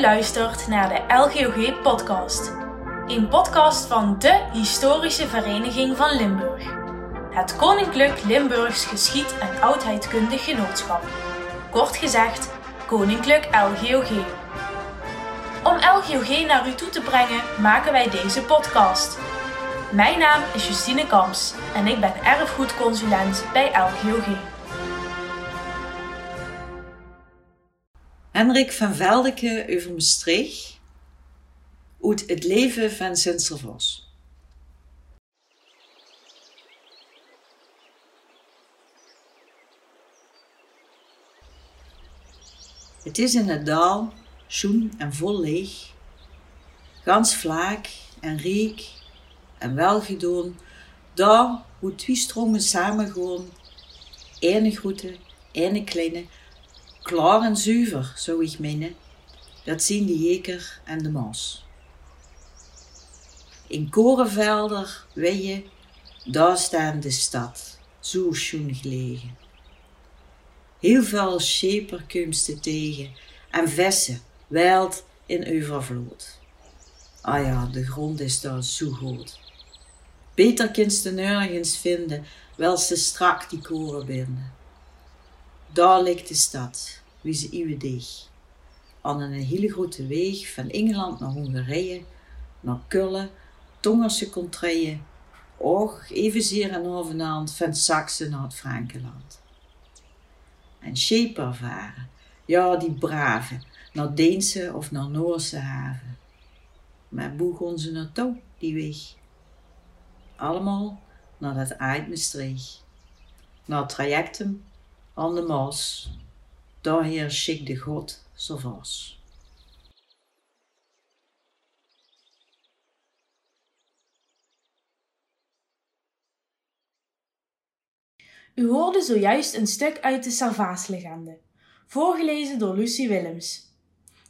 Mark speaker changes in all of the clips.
Speaker 1: Luistert naar de LGOG podcast. Een podcast van de Historische Vereniging van Limburg. Het Koninklijk Limburgs Geschied- en Oudheidkundig Genootschap. Kort gezegd, Koninklijk LGOG. Om LGOG naar u toe te brengen, maken wij deze podcast. Mijn naam is Justine Kamps en ik ben erfgoedconsulent bij LGOG.
Speaker 2: Hendrik van Veldeke over Maastricht. Uit het leven van Sint-Servos. Het is in het dal, schoen en vol leeg, gans vlak en riek en welgedoen, daar hoe twee stromen samengaan, ene grote, ene kleine, klaar en zuiver, zou ik menen. Dat zien de jeker en de maas. In korenvelder, weien, daar staan de stad, zo schoon gelegen. Heel veel scheperkumsten tegen en vessen, wild in overvloed. Ah ja, de grond is daar zo goed. Beter kinst de nergens vinden, wel ze strak die koren binden. Daar ligt de stad, wie ze iwe dicht. Aan een hele grote weg van Engeland naar Hongarije, naar Kullen, Tongerse contraien, och evenzeer en overnaand van Saxen naar het Frankenland. En schepen varen, ja die brave, naar Deense of naar Noorse haven. Maar boegen ze naartoe, die weg? Allemaal naar dat eind Maastricht. Naar trajecten aan de Maas. Daar heer schik de God vast.
Speaker 1: U hoorde zojuist een stuk uit de Salvaas-legende, voorgelezen door Lucie Willems.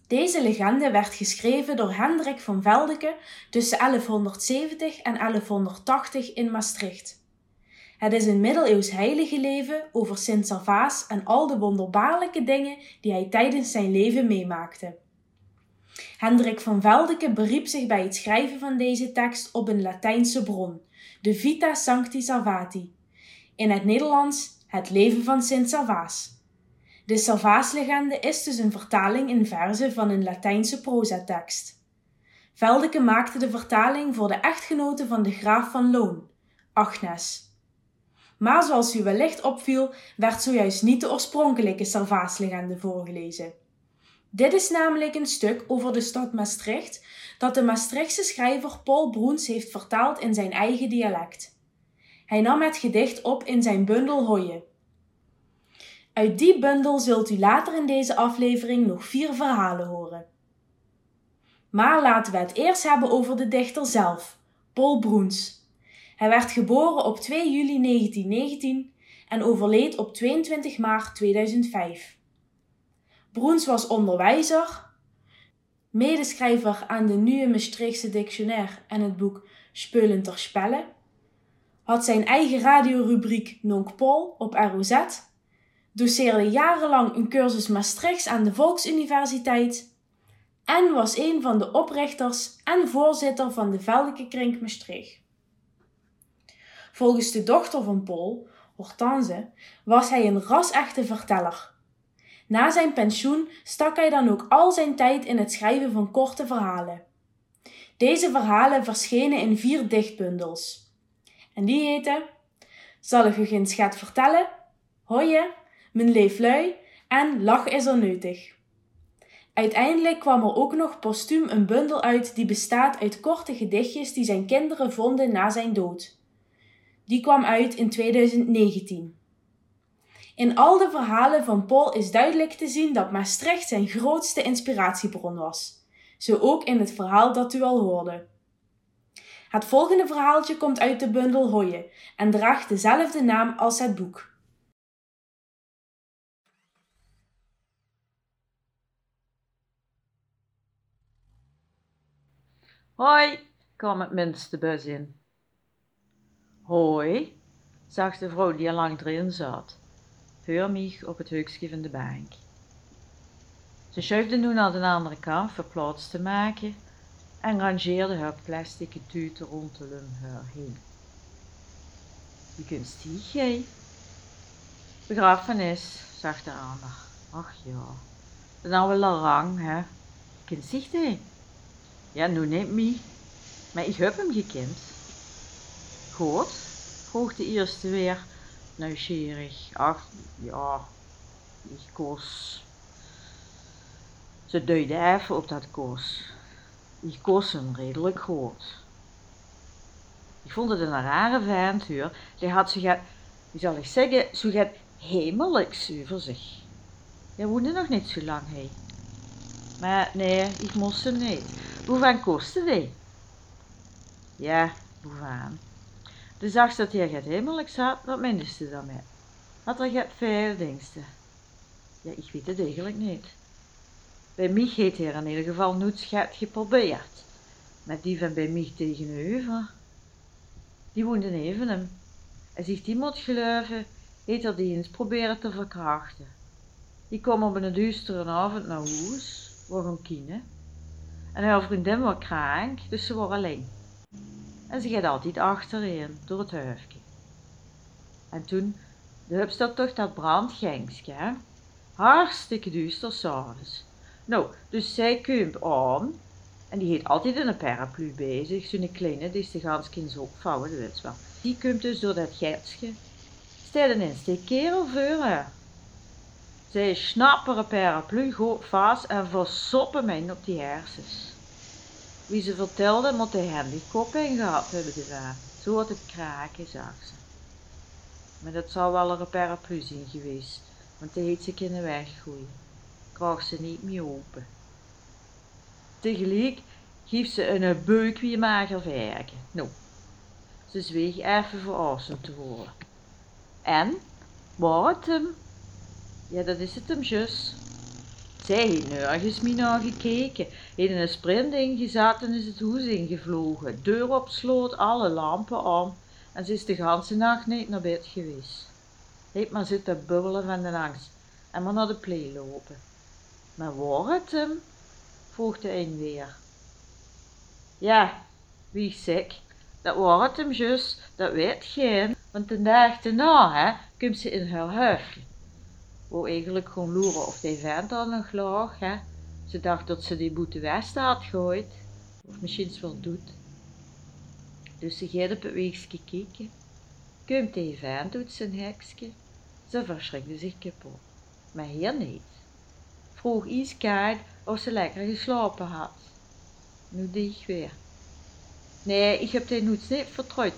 Speaker 1: Deze legende werd geschreven door Hendrik van Veldeke tussen 1170 en 1180 in Maastricht. Het is een middeleeuws heilige leven over Sint Salvaas en al de wonderbaarlijke dingen die hij tijdens zijn leven meemaakte. Hendrik van Veldeke beriep zich bij het schrijven van deze tekst op een Latijnse bron, de Vita Sancti Salvati, in het Nederlands het leven van Sint Salvaas. De Salvaaslegende is dus een vertaling in verzen van een Latijnse prozatekst. Veldeke maakte de vertaling voor de echtgenote van de graaf van Loon, Agnes. Maar zoals u wellicht opviel, werd zojuist niet de oorspronkelijke Salvaaslegende voorgelezen. Dit is namelijk een stuk over de stad Maastricht dat de Maastrichtse schrijver Paul Broens heeft vertaald in zijn eigen dialect. Hij nam het gedicht op in zijn bundel Hoye. Uit die bundel zult u later in deze aflevering nog vier verhalen horen. Maar laten we het eerst hebben over de dichter zelf, Paul Broens. Hij werd geboren op 2 juli 1919 en overleed op 22 maart 2005. Broens was onderwijzer, medeschrijver aan de Nieuwe Maastrichtse Dictionaire en het boek Speulen ter Spelle, had zijn eigen radiorubriek Nonk Pol op ROZ, doseerde jarenlang een cursus Maastrichts aan de Volksuniversiteit en was een van de oprichters en voorzitter van de Veldeke Kring Maastricht. Volgens de dochter van Paul, Hortense, was hij een ras-echte verteller. Na zijn pensioen stak hij dan ook al zijn tijd in het schrijven van korte verhalen. Deze verhalen verschenen in vier dichtbundels. En die heten Zal ik u geen schat vertellen? Hoje, Mijn leeflui en Lach is er nuttig. Uiteindelijk kwam er ook nog postuum een bundel uit die bestaat uit korte gedichtjes die zijn kinderen vonden na zijn dood. Die kwam uit in 2019. In al de verhalen van Paul is duidelijk te zien dat Maastricht zijn grootste inspiratiebron was. Zo ook in het verhaal dat u al hoorde. Het volgende verhaaltje komt uit de bundel Hoye en draagt dezelfde naam als het boek.
Speaker 2: Hoi, kwam het minste bus in. Hoi, zag de vrouw die al lang erin zat. Heur op het hoekje van de bank. Ze schuifde nu naar de andere kant voor plaats te maken en rangeerde haar plastic tuten rondom haar heen. Je kunt stiegen. Begrafenis, zag de ander. Ach ja, is nou wel lang, hè. Zich hij? Ja, nu niet me. Maar ik heb hem gekend. Goed, vroeg de eerste weer, nieuwsgierig. Ach, ja, ik koos. Ze duidde even op dat koos. Ik koos hem redelijk groot. Ik vond het een rare vent. Die had gaat, wie zal ik zeggen, zo gaat hemelijk over zich. Hij woonde nog niet zo lang, hé. Maar nee, ik moest hem niet. Hoeveel kostte die? Ja, hoeveel? De zag dat hij gaat hemelijk zat, wat minder ze daarmee? Had er gaat veel dingste. Ja, ik weet het eigenlijk niet. Bij mij heeft hij in ieder geval nooit schat geprobeerd. Met die van bij mij tegenover. Die woonde even hem. En zich die moet geloven, heeft er die eens proberen te verkrachten. Die kwam op een duistere avond naar huis, een kiezen. En haar vriendin was krank, dus ze waren alleen. En ze gaat altijd achterin, door het huisje. En toen, de hupstad toch dat brandgangske, hè? Hartstikke duister s'avonds. Nou, dus zij komt aan en die heeft altijd een paraplu bezig, zo'n kleine, die is de gans kind opvouwen, weet wel. Die komt dus door dat gertsje. Stel een steek kerel haar. Zij snappen een paraplu goed vast en versoppen mij op die hersens. Wie ze vertelde, moet de handicap in gehad hebben gedaan. Zo had het kraken, zag ze. Maar dat zou wel een paraplu zijn geweest, want die heeft ze kunnen weggooien. Ze niet meer open. Tegelijk geeft ze een beuk wie mager werken. Nou, ze zweeg even voor awesome te worden. En, waar het hem? Ja, dat is het hem just. Zij heeft nergens meer naar gekeken. In een sprint ingezet en is het huis ingevlogen. Deur op sloot, alle lampen aan. En ze is de ganse nacht niet naar bed geweest. Heeft maar zitten bubbelen van de angst en maar naar de play lopen. Maar waar het hem? vroeg de een weer. Ja, wie zeg, dat het hem juist, dat weet geen, want de dag daarna, hè, komt ze in haar huisje. Wou eigenlijk gewoon loeren of die vent al nog lag, hè. Ze dacht dat ze die boete west had gegooid, of misschien wel doet. Dus ze gaat op het weegje kijken. Komt die vent doet zijn hekske. Ze verschrikte zich kapot, maar hier niet. Vroeg ijskoud of ze lekker geslapen had. Nu dicht weer. Nee, ik heb die nooit niet vertrouwd.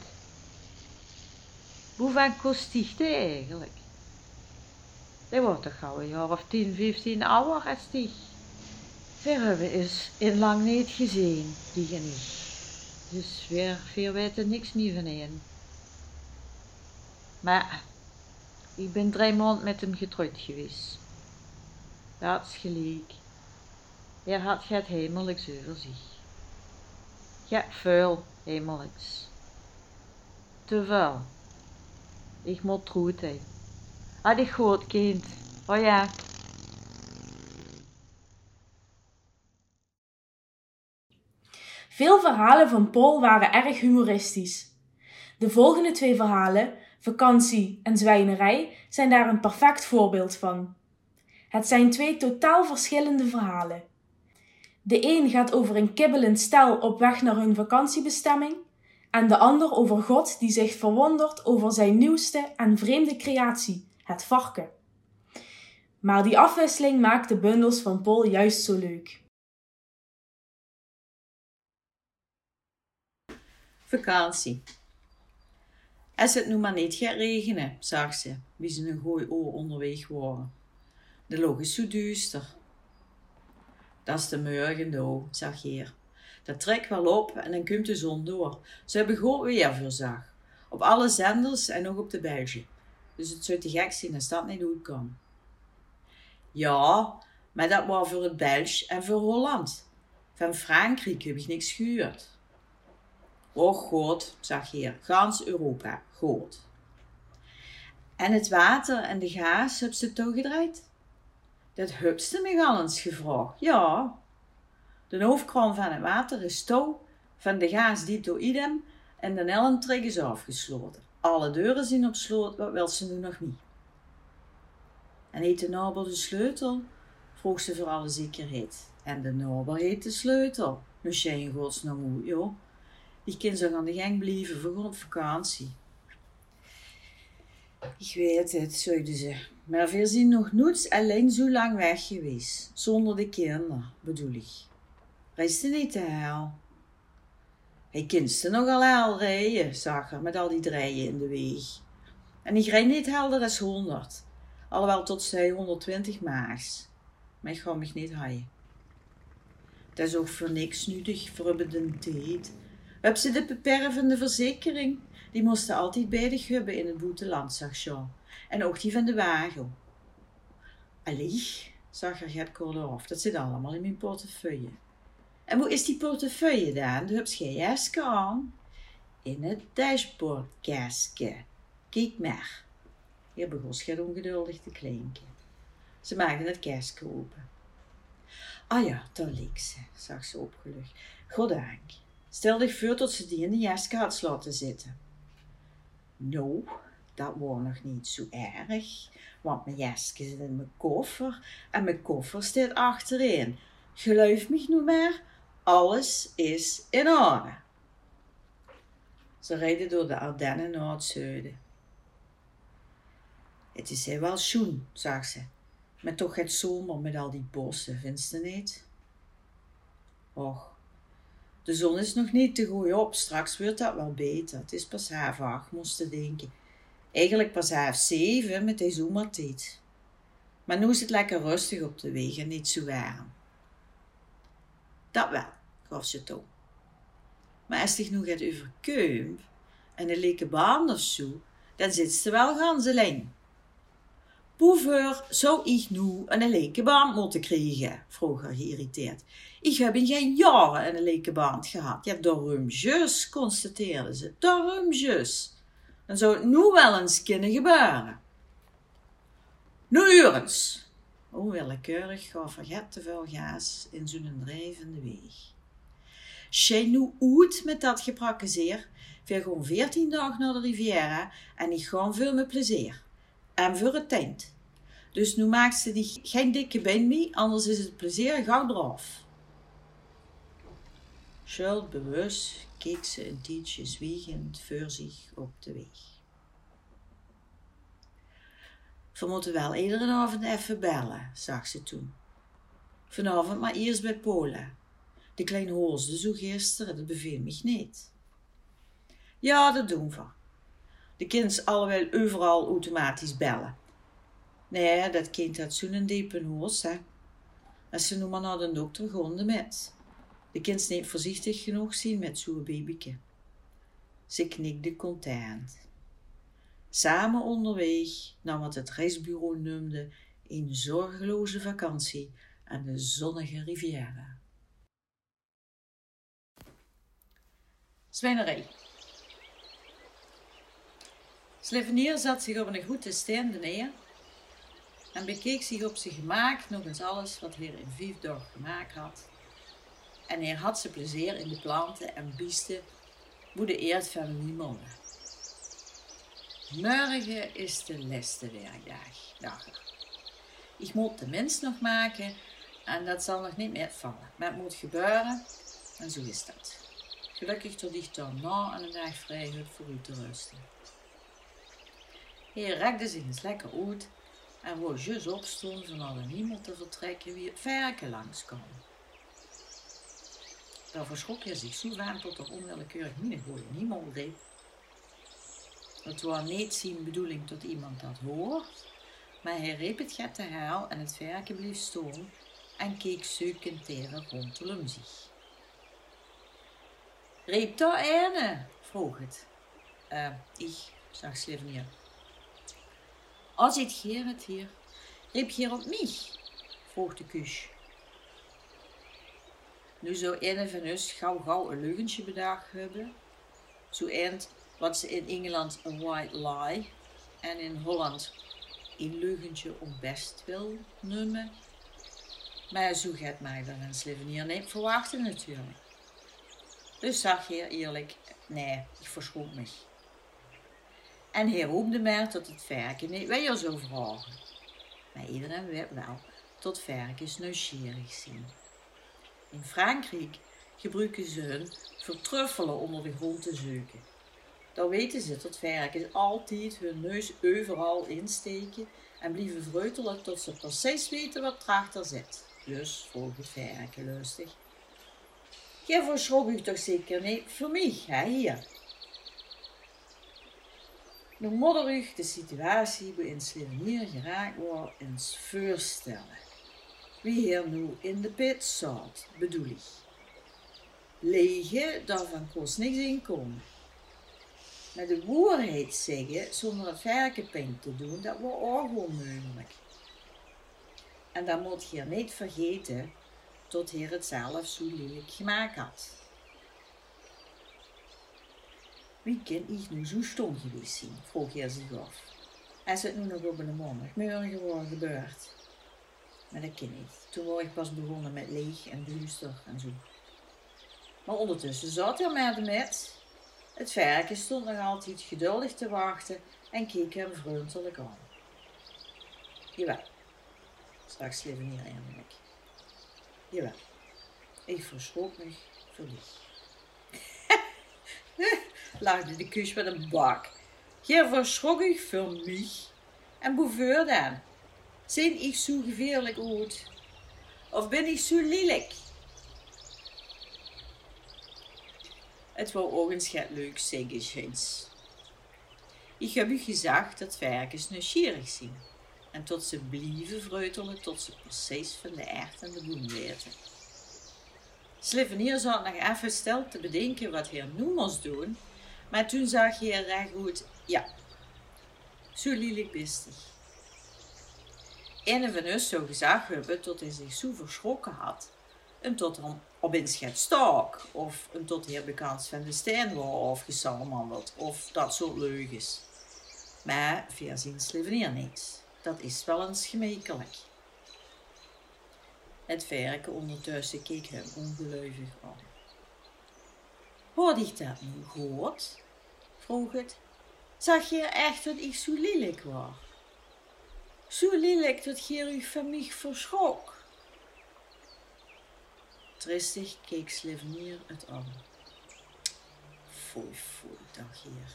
Speaker 2: Hoeveel kost die eigenlijk? Die wordt toch al een jaar of 10, 15 ouder als die. We hebben is in lang niet gezien, die niet. Dus weer veel weten niks meer van hen. Maar ik ben drie maanden met hem getrouwd geweest. Dat is gelijk. Hij had het hemelijks over zich. Ja, vuil hemelijks. Te veel. Ik moet troet hij. Had ik goed kind. Oh ja.
Speaker 1: Veel verhalen van Paul waren erg humoristisch. De volgende twee verhalen, Vakantie en Zwijnerij, zijn daar een perfect voorbeeld van. Het zijn twee totaal verschillende verhalen. De een gaat over een kibbelend stel op weg naar hun vakantiebestemming, en de ander over God die zich verwondert over zijn nieuwste en vreemde creatie, het varken. Maar die afwisseling maakt de bundels van Paul juist zo leuk.
Speaker 2: Vakantie. Als het nu maar niet gaat regenen, zag ze, wie ze een gooi oor onderweg waren. De log is zo duister. Dat is de morgen nou, zag hier. Dat trekt wel op en dan komt de zon door. Ze hebben goed weer voorzag. Op alle zenders en nog op de België. Dus het zou te gek zijn als dat niet goed kan. Ja, maar dat was voor het België en voor Holland. Van Frankrijk heb ik niks gehuurd. Oh god, zag hier, gans Europa, god. En het water en de gaas heb ze toegedraaid? Dat hebt ze me al eens gevraagd. Ja. De hoofdkraan van het water is touw van de gaas die door idem en de ellentrek is afgesloten. Alle deuren zijn op slot, wat wil ze nu nog niet? En heet de nabel de sleutel? vroeg ze voor alle zekerheid. En de nabel heet de sleutel. Misschien in godsnaam hoe, joh. Die kind zou aan de gang blijven voor op vakantie. Ik weet het, zeiden ze. Maar we zijn nog nooit alleen zo lang weg geweest. Zonder de kinderen, bedoel ik. Reist niet te hel. Hij kinste nogal hel rijden, zag er, met al die draaien in de weg. En ik rijd niet helder als honderd. Alhoewel tot zij 120 maags. Maar ik ga me niet haaien. Dat is ook voor niks nuttig voor de tijd. Heb ze de bepervende verzekering? Die moesten altijd bij de hebben in het boeteland, zag Jean. En ook die van de wagen. Allee, zag er Gert af, dat zit allemaal in mijn portefeuille. En hoe is die portefeuille dan? De heb jij juist aan. In het dashboardkastje. Kijk maar. Hier begon Schat ongeduldig te klinken. Ze maakte het kastje open. Ah ja, daar leek ze, zag ze opgelucht. Goddank. Stel dich voor tot ze die in de jasje had laten zitten. Nou, dat was nog niet zo erg, want mijn jasje zit in mijn koffer en mijn koffer staat achterin. Geloof me nu maar, alles is in orde. Ze reden door de Ardennen naar het zuiden. Het is heel wel schoen, zag ze. Maar toch het zomer met al die bossen, vindt ze niet? Och, de zon is nog niet te goed op, straks wordt dat wel beter. Het is pas half acht, moest denken. Eigenlijk pas half zeven met deze zomertijd. Maar nu is het lekker rustig op de weg en niet zo warm. Dat wel, gaf ze toe. Maar als zich nu gaat over Keump en een leke baan of zo, dan zit ze wel ganzeling. Hoeveel zou ik nu een lekenband moeten krijgen? vroeg haar geïrriteerd. Ik heb in geen jaren een lekenband gehad. Ja, daarom jus, constateerde ze. Daarom jus. Dan zou het nu wel eens kunnen gebeuren. Nu eens. Onwillekeurig gaf er te veel gaas in zo'n drijvende weg. Zij nu uit met dat geprakke We gaan veertien dagen naar de Riviera en ik ga veel met plezier. En voor het tent. Dus nu maakt ze die geen dikke mee, anders is het plezier gauw eraf. Schuld bewust keek ze een tijdje zwiegend voor zich op de weg. We moeten wel iedere avond even bellen, zag ze toen. Vanavond maar eerst bij Pola. De kleine hoosde zo gisteren, dat beviel me niet. Ja, dat doen we. De kind allemaal overal automatisch bellen. Nee, dat kind had zo'n diepe hoos, hè. Als ze maar naar de dokter gonden met. De kind niet voorzichtig genoeg zien met zo'n babyke. Ze knikte content. Samen onderweg nam wat het reisbureau noemde een zorgeloze vakantie aan de zonnige riviera. Zwijnerij. Slevenier zat zich op een grote steen neer en bekeek zich op zijn gemaakt nog eens alles wat hij in dagen gemaakt had. En hij had zijn plezier in de planten en biesten, hoe de eerd van niemand. Morgen is de laatste werkdag. Ik moet de mens nog maken en dat zal nog niet meer vallen. Maar het moet gebeuren en zo is dat. Gelukkig tot ik dan na een dag vrij heb voor u te rusten. Hij rekte zich eens lekker uit en wou juist opstond van alle niemand te vertrekken wie het verken langs kwam. Daar verschrok hij zich zo van tot er onwillekeurig niet goeie niemand riep. Het was niet zijn bedoeling dat iemand dat hoort, maar hij riep het get te haal en het verken bleef staan en keek zoekend tegen rondom zich. Riep daar ene? vroeg het. Uh, ik, zag Slivenier. Als het Gerrit hier, hier op mij? vroeg de kus. Nu zou een van gauw gauw een leugentje bedacht hebben. Zo eind wat ze in Engeland een white lie en in Holland een leugentje om best wil noemen. Maar zo gaat mij wel een Slivenier niet verwachten natuurlijk. Dus zag je eerlijk, nee, ik verschoot me. En hij roemde mij tot het verken niet weer zou vragen. Maar iedereen weet wel tot verkens nieuwsgierig zijn. In Frankrijk gebruiken ze hun vertruffelen onder de grond te zoeken. Dan weten ze dat verkens altijd hun neus overal insteken en blijven vreutelen tot ze precies weten wat erachter zit. Dus volgt het verken lustig. Je verschrok u toch zeker niet voor mij, hè, hier. Nu modder u de situatie waarin Slivenier geraakt wordt eens voorstellen. Wie hier nu in de pit zat, bedoel ik. Lege, daarvan kost niks inkomen. Maar de waarheid zeggen zonder het verkeping te doen, dat wordt ook gewoon mogelijk. En dan moet je niet vergeten tot hij het zelf zo lelijk gemaakt had. Wie kan ik nu zo stom geweest vroeg hij zich af. Is het nu nog op een gewoon gebeurd? Maar dat ken ik. Toen ik pas begonnen met leeg en duister en zo. Maar ondertussen zat hij met de met. Het verken stond nog altijd geduldig te wachten en keek hem vriendelijk aan. Jawel, straks leven hier eindelijk. Jawel, ik verschrok me verlies. lachte de kus met een bak. Je verschrok ik voor mij. En boeveur dan? Zijn ik zo gevaarlijk oud? Of ben ik zo lelijk? Het wou ook eens leuk zeggen, Jens. Ik heb u gezegd dat varkens nieuwsgierig zijn en tot ze blijven vreutelen tot ze precies van de aard en de bloem weten. Slivenier zat nog even stil te bedenken wat nu moest doen, maar toen zag hij recht goed, ja, zo lelijk bistig. Een van ons zou gezegd hebben tot hij zich zo verschrokken had en tot dan opeens gaat stak of een tot hij bekend van de steen was afgesalmandeld of dat soort leugens. Maar via zijn Slivenier niet. Dat is wel eens gemekelijk. Het verken ondertussen keek hem ongeloovig aan. Hoorde ik dat nu goed? Het. Zag je echt dat ik zo lelijk was? Zo lelijk dat je van mij verschrok? Tristig keek Slivenier het aan. Foei, foei, dacht hier.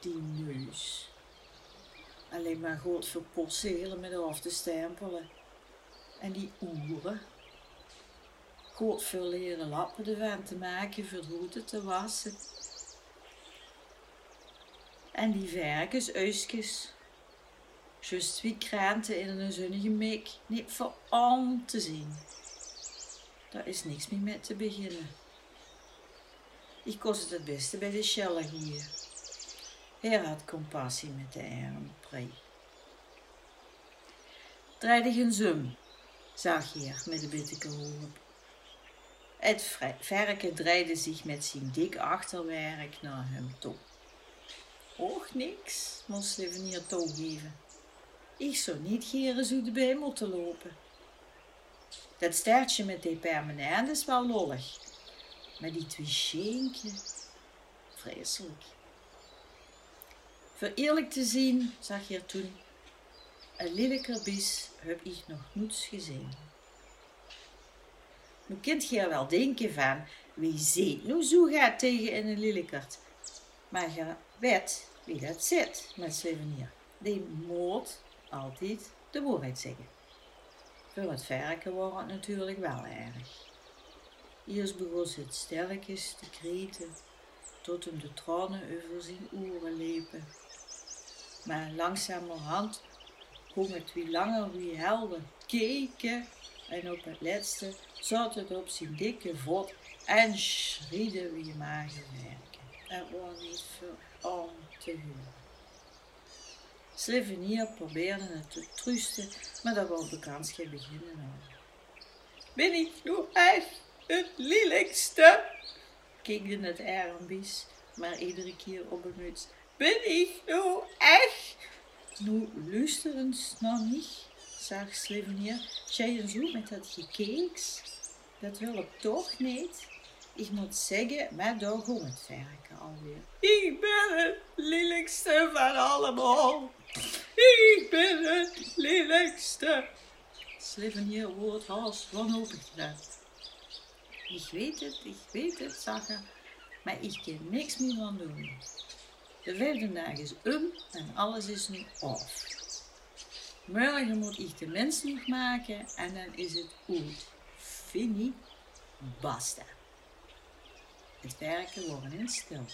Speaker 2: Die neus. Alleen maar goed voor porcelen met af te stempelen. En die oeren. Goed veel leren lappen ervan te maken, verroeten te wassen. En die verkens, uisjes. Just wie kraanten in een zonnige meek, niet voor aan te zien. Daar is niks meer mee te beginnen. Ik kost het het beste bij de Schelle hier. Hij had compassie met de arme prei. Draaide geen zum, zag hier met de bitteke op. Het verken draaide zich met zijn dik achterwerk naar hem toe. Och, niks, moest Levenier toegeven. Ik zou niet geren zo erbij moeten lopen. Dat staartje met die permanent is wel lollig. Maar die twee scheentje, vreselijk. Voor eerlijk te zien, zag je toen, een lelijker heb ik nog niets gezien. Nu kunt je er wel denken van, wie ziet nu zo gaat tegen een lelijkert. Maar je weet wie dat zit met Slevenier. Die moet altijd de waarheid zeggen. Voor het verken wordt het natuurlijk wel erg. Eerst begon het sterkjes te kreten, tot hem de tranen over zijn oren liepen. Maar langzamerhand kon het wie langer wie helder keken en op het laatste zat het op zijn dikke vod en schriede wie mager werken. Er was niet veel om te. Slevenier probeerde het te trusten, maar dat was de kans geen beginnen aan. Ben ik nu echt het lelijkste? Kikde het armbies, maar iedere keer op een muts. Ben ik nu echt Nu, luister eens naar mij, zag Slevenier. En zo met dat gekeeks, dat wil toch niet. Ik moet zeggen, daar gaat het werken alweer. Ik ben het lelijkste van allemaal. Ik ben het lelijkste. Slevenier wordt haast wanhopig gedaan. Ik weet het, ik weet het, hij, maar ik kan niks meer aan doen. De vijfde dag is om en alles is nu af. Morgen moet ik de mens nog maken en dan is het goed. Fini, basta. Het werken wordt in stil.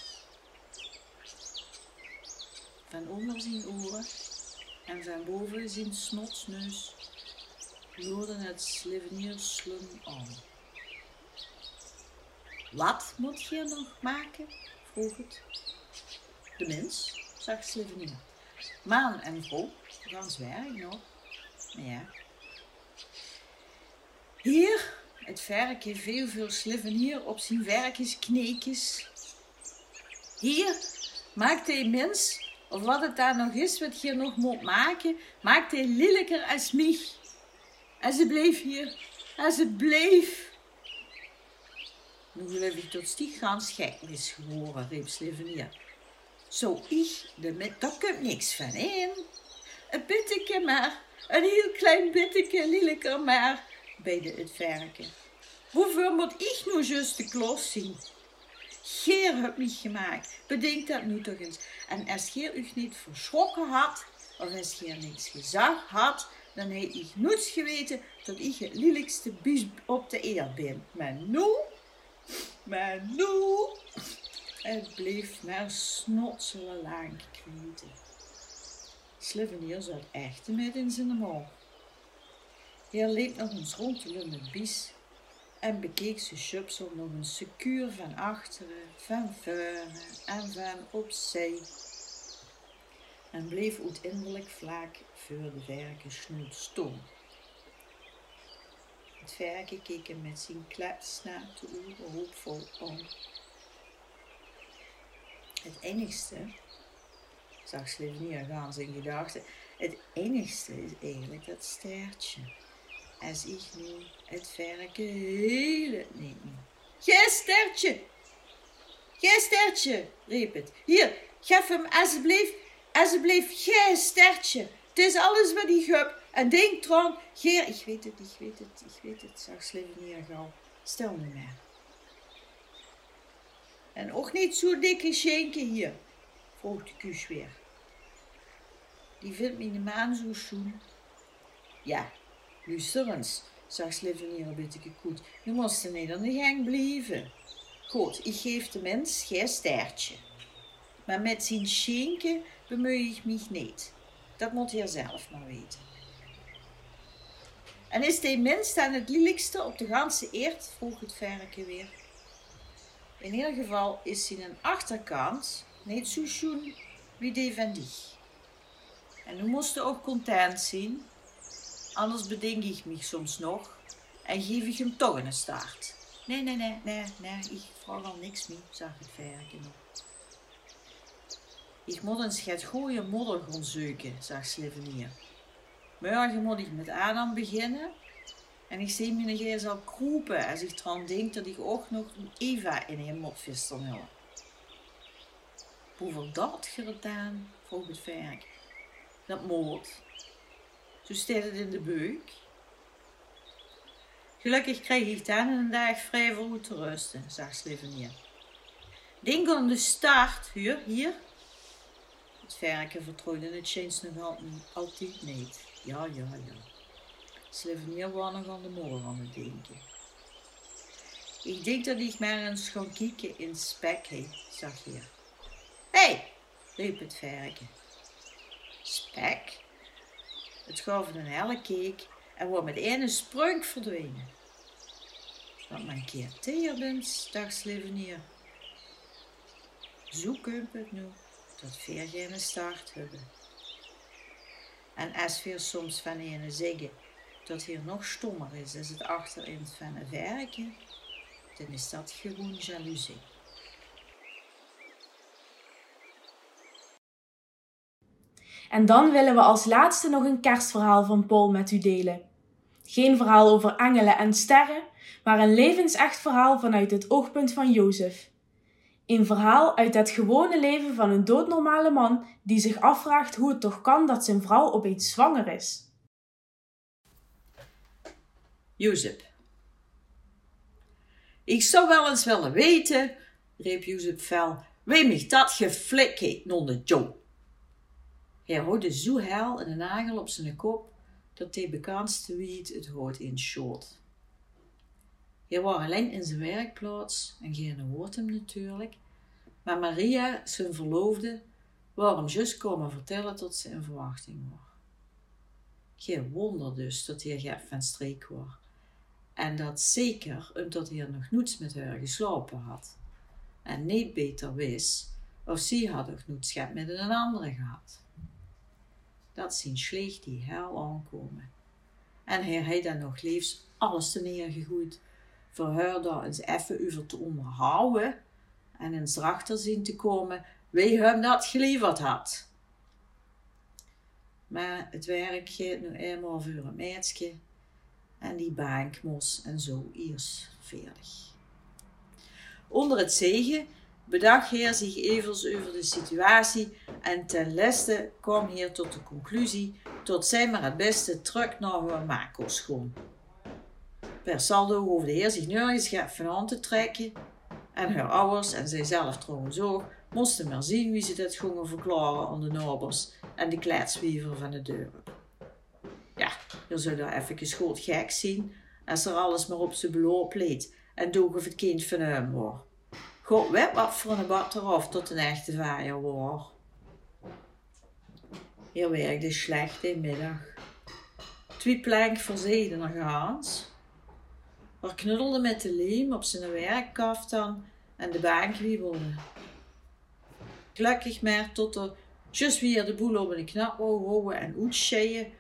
Speaker 2: Van onder zijn oren en van boven zijn snotsneus loerde het slivenier aan. Wat moet je nog maken? vroeg het. De mens, zag Slivenier. Maan en vrouw gaan zwergen nog. Ja. Hier, het werk veel veel Slivenier op zijn werkjes kneekjes. Hier maakt hij mens, of wat het daar nog is, wat je nog moet maken, maakt hij lelijker als mij. En ze bleef hier, en ze bleef. Nu geloof ik tot die gans gek geworden, riep Slivenier. Zo ik, de daar komt niks van in. Een bitteke maar, een heel klein bitteke, lelijker maar, beide het verken. Hoeveel moet ik nu juist de klos zien? Geer hebt mij gemaakt, bedenk dat nu toch eens. En als Geer u niet verschrokken had, of als Geer niks gezag had, dan heb ik nooit geweten dat ik het lelijkste bies op de eer ben. Maar nu, maar nu, het bleef maar snotselen lang kwieten. Slivenier zat echt met in zijn mond. Hij liep nog eens rond de bies en bekeek zijn schupsel nog een secuur van achteren, van voren en van opzij. En bleef uiteindelijk vlak voor de verken snoet stom. Het verken keek hem met zijn kletsnaapte ogen hoopvol aan. Het enigste, zag Slivenier gaan zijn gedachten, het enigste is eigenlijk dat stertje. Als ik nu het verken heel het niet meer. Gij stertje! Gij stertje! riep het. Hier, geef hem alsjeblieft, alsjeblieft, gij stertje. Het is alles wat ik heb. En denk erom, Geer, ik weet het, ik weet het, ik weet het, zag Slivenier gauw. Stel me maar. En ook niet zo dikke schenken hier, vroeg de weer. Die vindt de maan zo schoen. Ja, luister eens, zag een beetje goed. Nu moest er niet aan de gang blijven. Goed, ik geef de mens geen stertje. Maar met zijn schenken bemoei ik mij niet. Dat moet hij zelf maar weten. En is die mens dan het lelijkste op de ganse eerd? vroeg het verken weer. In ieder geval is hij een achterkant niet zo schoon wie die van die. En nu moest je ook content zien, anders bedenk ik me soms nog en geef ik hem toch een start. Nee, nee, nee, nee, nee, ik vraag al niks meer, zag het verken nog. Ik moet een schet gooie modder gaan zoeken, zag Slivenier. Morgen moet ik met Adam beginnen en ik zie nog eens al kroepen als ik eraan denk dat ik ook nog een Eva in een motvis zal hebben. Hoeveel dat gedaan? vroeg het verk. Dat moord. Zo staat het in de buik. Gelukkig krijg ik dan een dag vrij voor goed te rusten, zag Slivenier. Denk aan de start, hier, hier. Het verken vertrouwde het James nog altijd niet. Ja, ja, ja. Slivenier was nog aan de morgen aan het denken. Ik denk dat ik maar eens ga in spek, he, zag hier. Hé, hey, riep het verken. Spek? Het gaf een hele keek en wordt met één sprong verdwenen. Wat mijn keer teer bent, dacht Slivenier. Zo kunt het nu, dat veer geen start hebben. En als we soms van ene zeggen dat hier nog stommer is als het achterin van het werken, dan is dat gewoon jaloezie.
Speaker 1: En dan willen we als laatste nog een kerstverhaal van Paul met u delen. Geen verhaal over engelen en sterren, maar een levensecht verhaal vanuit het oogpunt van Jozef. Een verhaal uit het gewone leven van een doodnormale man die zich afvraagt hoe het toch kan dat zijn vrouw opeens zwanger is.
Speaker 2: Jozef. Ik zou wel eens willen weten, riep Jozef fel, wie mij dat geflik heeft de Joe. Hij hoorde zo hel en een nagel op zijn kop dat hij bekendste wiet het hoort in short. Hij was alleen in zijn werkplaats en geen hoort hem natuurlijk, maar Maria, zijn verloofde, wou hem juist komen vertellen tot ze in verwachting was. Geen wonder dus dat hij gek van streek was. En dat zeker omdat hij nog niets met haar geslapen had. En niet beter wist of zij had nog niets met een andere gehad. Dat zien slecht die hel aankomen. En hij heeft dan nog liefst alles te neergegooid voor haar daar eens even over te onderhouden en eens erachter zien te komen wie hem dat geleverd had. Maar het werk gaat nu eenmaal voor een meisje en die bank en zo eerst veerdig. Onder het zegen bedacht Heer zich even over de situatie en ten leste kwam Heer tot de conclusie tot zij maar het beste terug naar haar mako schoon. Per saldo hoefde Heer zich nergens van aan te trekken en haar ouders en zijzelf trouwens ook moesten maar zien wie ze dit gingen verklaren aan de nabers en de kletswiever van de deur. Ja, je zou daar even goed gek zien als er alles maar op zijn beloop leed en doog of het kind van hem was. God wat voor een bad eraf tot een echte vaaier was. Hij werkte slecht in middag. Twee plank verzeden gaans. Waar knuddelde met de leem op zijn werkkaftan en de bank wiebelde. Gelukkig maar tot er juist weer de boel op een knap wou houden en uitscheien,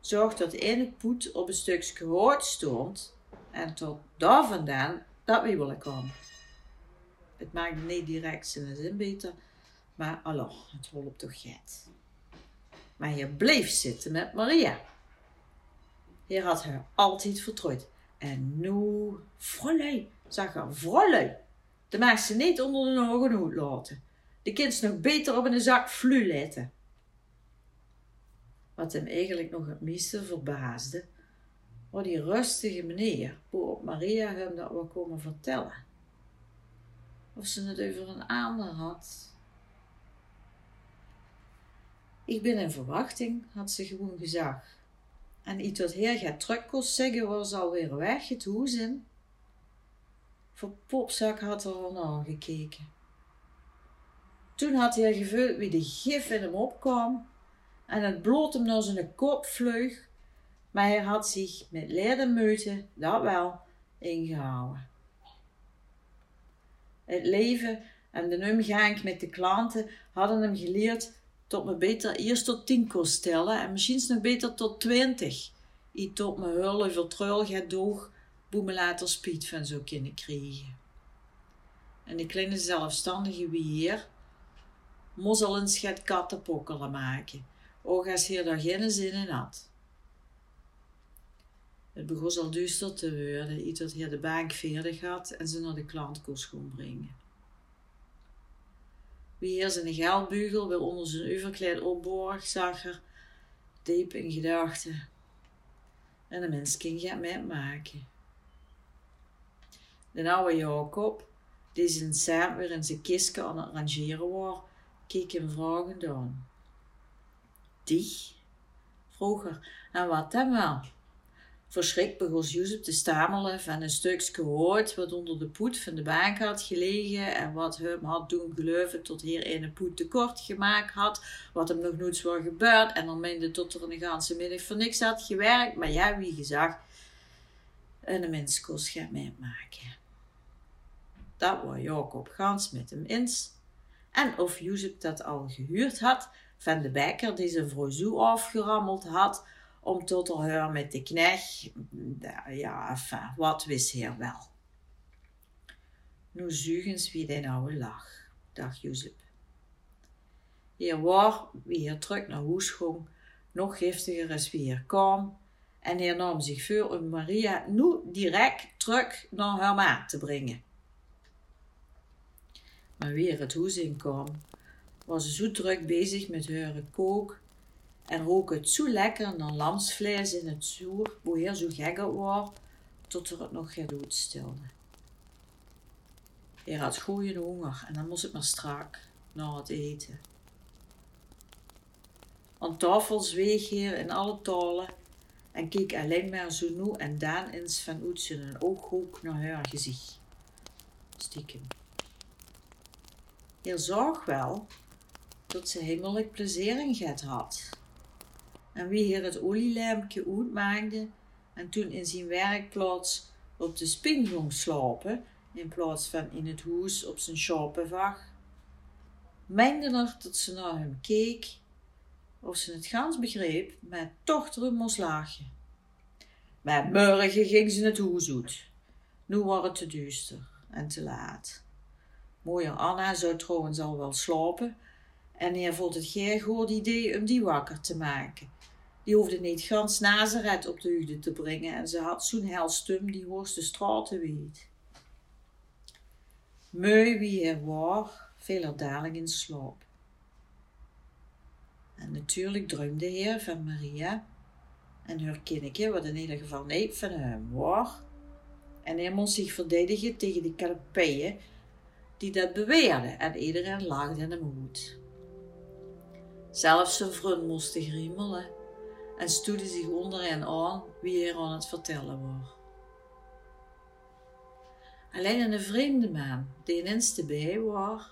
Speaker 2: zorg dat de ene poet op een stukje hout stond en tot daar vandaan dat wiebelen kwam. Het maakte niet direct zijn zin beter, maar alors, het op toch gaat. Maar je bleef zitten met Maria. Je had haar altijd vertrouwd. En nu, vrolei, zag er vrolei. De maakt ze niet onder de ogen uitlaten. De kind nog beter op een zak flu letten. Wat hem eigenlijk nog het meeste verbaasde, was die rustige meneer, waarop Maria hem dat wil komen vertellen. Of ze het over een ander had. Ik ben in verwachting, had ze gewoon gezegd. En iets wat heer gaat terug zeggen, was alweer weg, het. Voor popzak had er al naar gekeken. Toen had hij gevoeld wie de gif in hem opkwam en het bloot hem naar zijn kop vleug, maar hij had zich met leden meute, dat wel, ingehouden. Het leven en de omgang met de klanten hadden hem geleerd tot me beter eerst tot tien kon stellen en misschien nog beter tot twintig. I tot me hullen vertrouwel gaat doog, boe me later spiet van zo kunnen krijgen. En de kleine zelfstandige weer een schat kattenpokkelen maken, ook als hij daar geen zin in had. Het begon al duister te worden, iets dat hij de bank veerdig had en ze naar de klant kon brengen. Wie hier zijn geldbugel wil onder zijn overkleed opborg, zag er diep in gedachten. En de mens ging gaat maken. De oude Jacob, die zijn samen weer in zijn kistje aan het rangeren was, keek hem vragend aan. Die? Vroeger, en wat dan wel? Verschrikt begon Jozef te stamelen van een stukje hout wat onder de poet van de bank had gelegen en wat hem had doen geloven tot hier een poet tekort gemaakt had, wat hem nog nooit was gebeurd en dan meende tot er een ganse middag voor niks had gewerkt, maar ja, wie gezegd, en de mens kost gaat maken. Dat was Jacob gans met hem eens. En of Jozef dat al gehuurd had van de bekker die zijn vrouw zo afgerammeld had, om tot haar met de knecht, ja, enfin, wat wist hij wel. Nu zugens wie de oude lach, dacht Jozef. Hier waar, wie hier terug naar huis ging, nog giftiger is wie hier kwam. En hij nam zich voor om Maria nu direct terug naar haar maat te brengen. Maar weer het huis in kwam, was zo druk bezig met haar kook en rook het zo lekker naar lamsvlees in het zuur, hoe hij zo gek was, tot er het nog gedood stilde. Hij had goeie honger en dan moest het maar strak naar het eten. Aan tafel zweeg hij in alle talen en keek alleen maar zo nu en dan eens van uit een ooghoek naar haar gezicht. Stiekem. Hij zag wel dat ze heimelijk plezier in had. En wie hier het olielampje uitmaakte en toen in zijn werkplaats op de spin ging slapen, in plaats van in het huis op zijn schapenvag, meende er dat ze naar hem keek, of ze het gans begreep, maar toch erom moest lachen. Maar morgen ging ze het huis uit. Nu was het te duister en te laat. Mooie Anna zou trouwens al wel slapen en hij vond het geen goed idee om die wakker te maken. Die hoefde niet gans Nazareth op de huide te brengen en ze had zo'n helstum die hoogste straten weet. Mooi wie hij was, veel daling in slaap. En natuurlijk droomde hij van Maria en haar kindje, wat in ieder geval niet van hem was. En hij moest zich verdedigen tegen de kalepeien die dat beweerden en iedereen laagde hem uit. Zelfs zijn vriend moest griemelen en stoelde zich onder hen aan wie er aan het vertellen was. Alleen een vreemde man, die ineens bij was,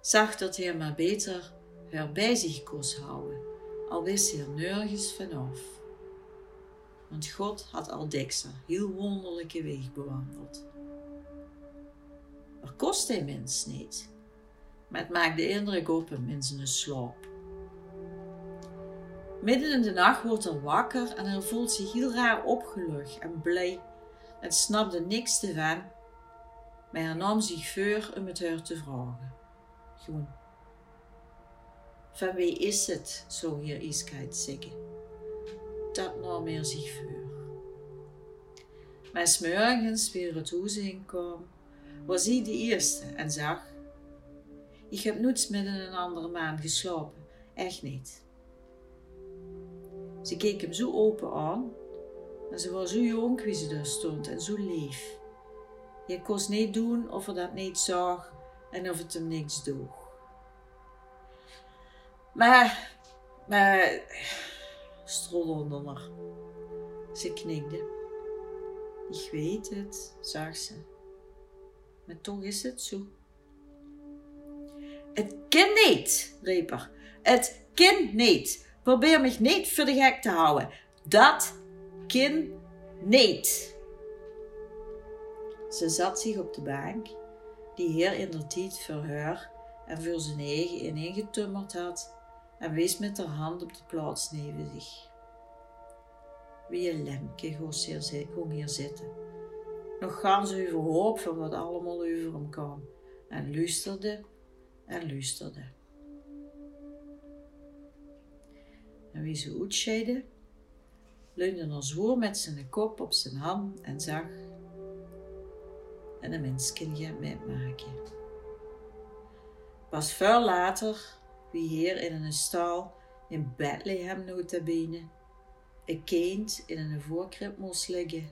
Speaker 2: zag dat hij maar beter haar bij zich koos houden, al wist hij er nergens vanaf. Want God had al Dexter heel wonderlijke weg bewandeld. Er kost hij mens niet, maar het maakte indruk op hem in zijn slaap. Midden in de nacht wordt hij wakker en hij voelt zich heel raar opgelucht en blij en snapte niks ervan, maar hij nam zich voor om het haar te vragen. Gewoon. Van wie is het, zo hier Iskheid zeggen. Dat nam hij zich voor. Maar smorgens weer het huis inkwam, was hij de eerste en zag: Ik heb nooit met een andere maan geslapen, echt niet. Ze keek hem zo open aan en ze was zo jong wie ze daar stond en zo lief. Je kon niet doen of hij dat niet zag en of het hem niks droeg. Maar, maar, haar. Ze knikte. Ik weet het, zag ze. Maar toch is het zo. Het kind niet, riep er. Het kind niet. Probeer me niet voor de gek te houden. Dat kind niet. Ze zat zich op de bank, die heer indertijd voor haar en voor zijn eigen ineengetummerd had, en wees met haar hand op de plaats neven zich. Wie een lemke ging hier zitten. Nog gaan ze overhoop van wat allemaal over hem kwam, en luisterde en luisterde. En wie ze uitscheidde, leunde er zwoer met zijn kop op zijn hand en zag en een mensken gaat metmaken. Pas veel later, wie hier in een stal in Bethlehem notabene, een kind in een voorkrip moest liggen,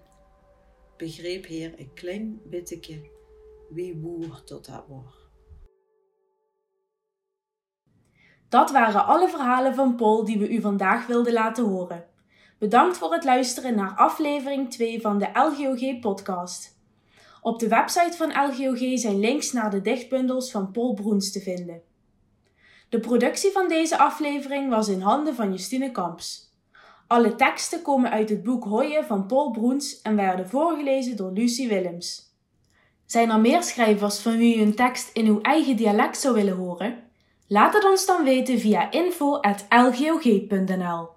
Speaker 2: begreep heer een klein bitteke wie boer tot dat was.
Speaker 1: Dat waren alle verhalen van Paul die we u vandaag wilden laten horen. Bedankt voor het luisteren naar aflevering 2 van de LGOG podcast. Op de website van LGOG zijn links naar de dichtbundels van Paul Broens te vinden. De productie van deze aflevering was in handen van Justine Kamps. Alle teksten komen uit het boek Hoije van Paul Broens en werden voorgelezen door Lucie Willems. Zijn er meer schrijvers van wie u een tekst in uw eigen dialect zou willen horen? Laat het ons dan weten via info.lgog.nl